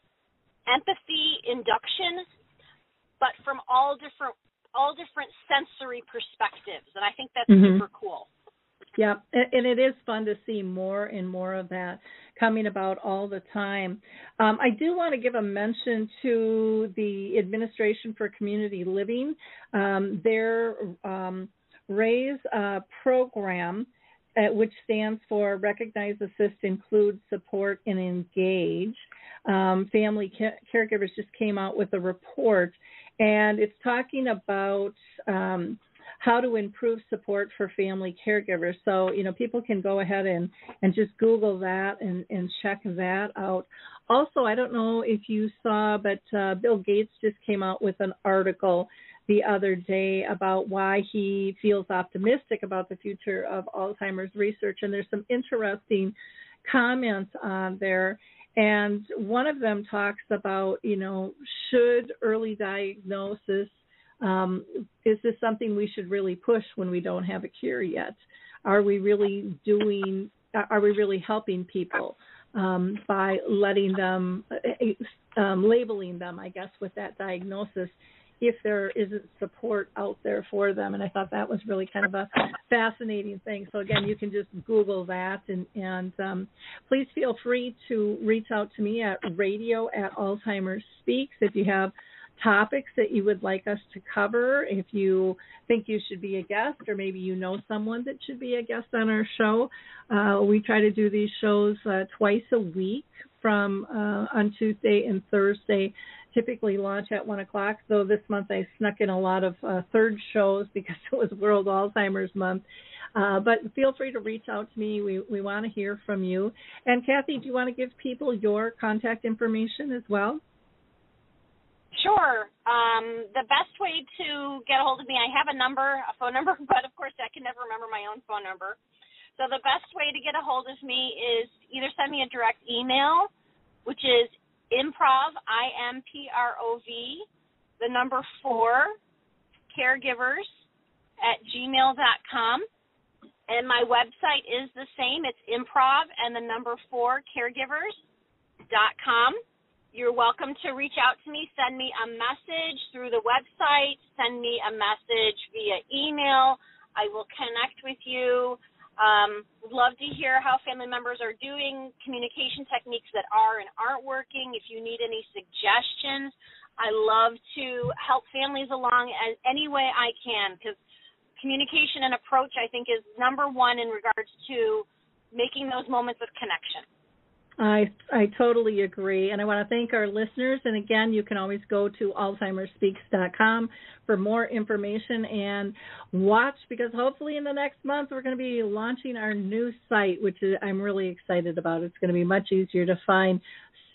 empathy induction but from all different all different sensory perspectives and i think that's Mhm. super cool Yeah, and it is fun to see more and more of that coming about all the time. Um, I do want to give a mention to the Administration for Community Living. Um, their um, RAISE uh, program, uh, which stands for Recognize, Assist, Include, Support, and Engage. Um, family ca- caregivers just came out with a report, and it's talking about um, how to improve support for family caregivers. So, you know, people can go ahead and, and just Google that and, and check that out. Also, I don't know if you saw, but uh, Bill Gates just came out with an article the other day about why he feels optimistic about the future of Alzheimer's research. And there's some interesting comments on there. And one of them talks about, you know, should early diagnosis um, is this something we should really push when we don't have a cure yet? Are we really doing? Are we really helping people um, by letting them, um, labeling them, I guess, with that diagnosis? If there isn't support out there for them, and I thought that was really kind of a fascinating thing. So again, you can just Google that, and and um, please feel free to reach out to me at radio at Alzheimer's Speaks if you have topics that you would like us to cover. If you think you should be a guest, or maybe you know someone that should be a guest on our show, uh, we try to do these shows uh, twice a week from uh, on Tuesday and Thursday. Typically launch at one o'clock. Though this month I snuck in a lot of uh, third shows because it was World Alzheimer's Month. Uh, but feel free to reach out to me. We we want to hear from you. And Cathy, do you want to give people your contact information as well? Sure. Um, the best way to get a hold of me, I have a number, a phone number, but of course I can never remember my own phone number. So the best way to get a hold of me is either send me a direct email, which is improv, I M P R O V, the number four, caregivers at gmail.com. And my website is the same. It's improv and the number four, caregivers.com. You're welcome to reach out to me. Send me a message through the website. Send me a message via email. I will connect with you. Um, love to hear how family members are doing, communication techniques that are and aren't working. If you need any suggestions, I love to help families along as any way I can because communication and approach, I think, is number one in regards to making those moments of connection. I I totally agree, and I want to thank our listeners. And again, you can always go to AlzheimersSpeaks.com for more information and watch because hopefully in the next month we're going to be launching our new site, which I'm really excited about. It's going to be much easier to find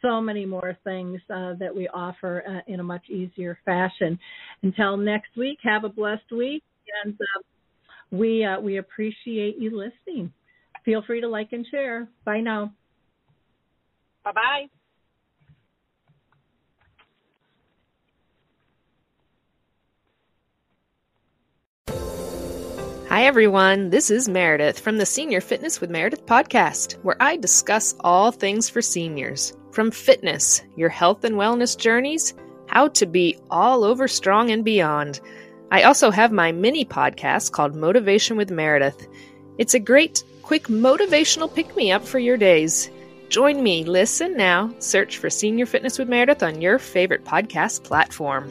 so many more things uh, that we offer uh, in a much easier fashion. Until next week, have a blessed week, and uh, we uh, we appreciate you listening. Feel free to like and share. Bye now. Bye bye. Hi, everyone. This is Meredith from the Senior Fitness with Meredith podcast, where I discuss all things for seniors from fitness, your health and wellness journeys, how to be all over strong and beyond. I also have my mini podcast called Motivation with Meredith. It's a great, quick motivational pick me up for your days. Join me, listen now, search for Senior Fitness with Meredith on your favorite podcast platform.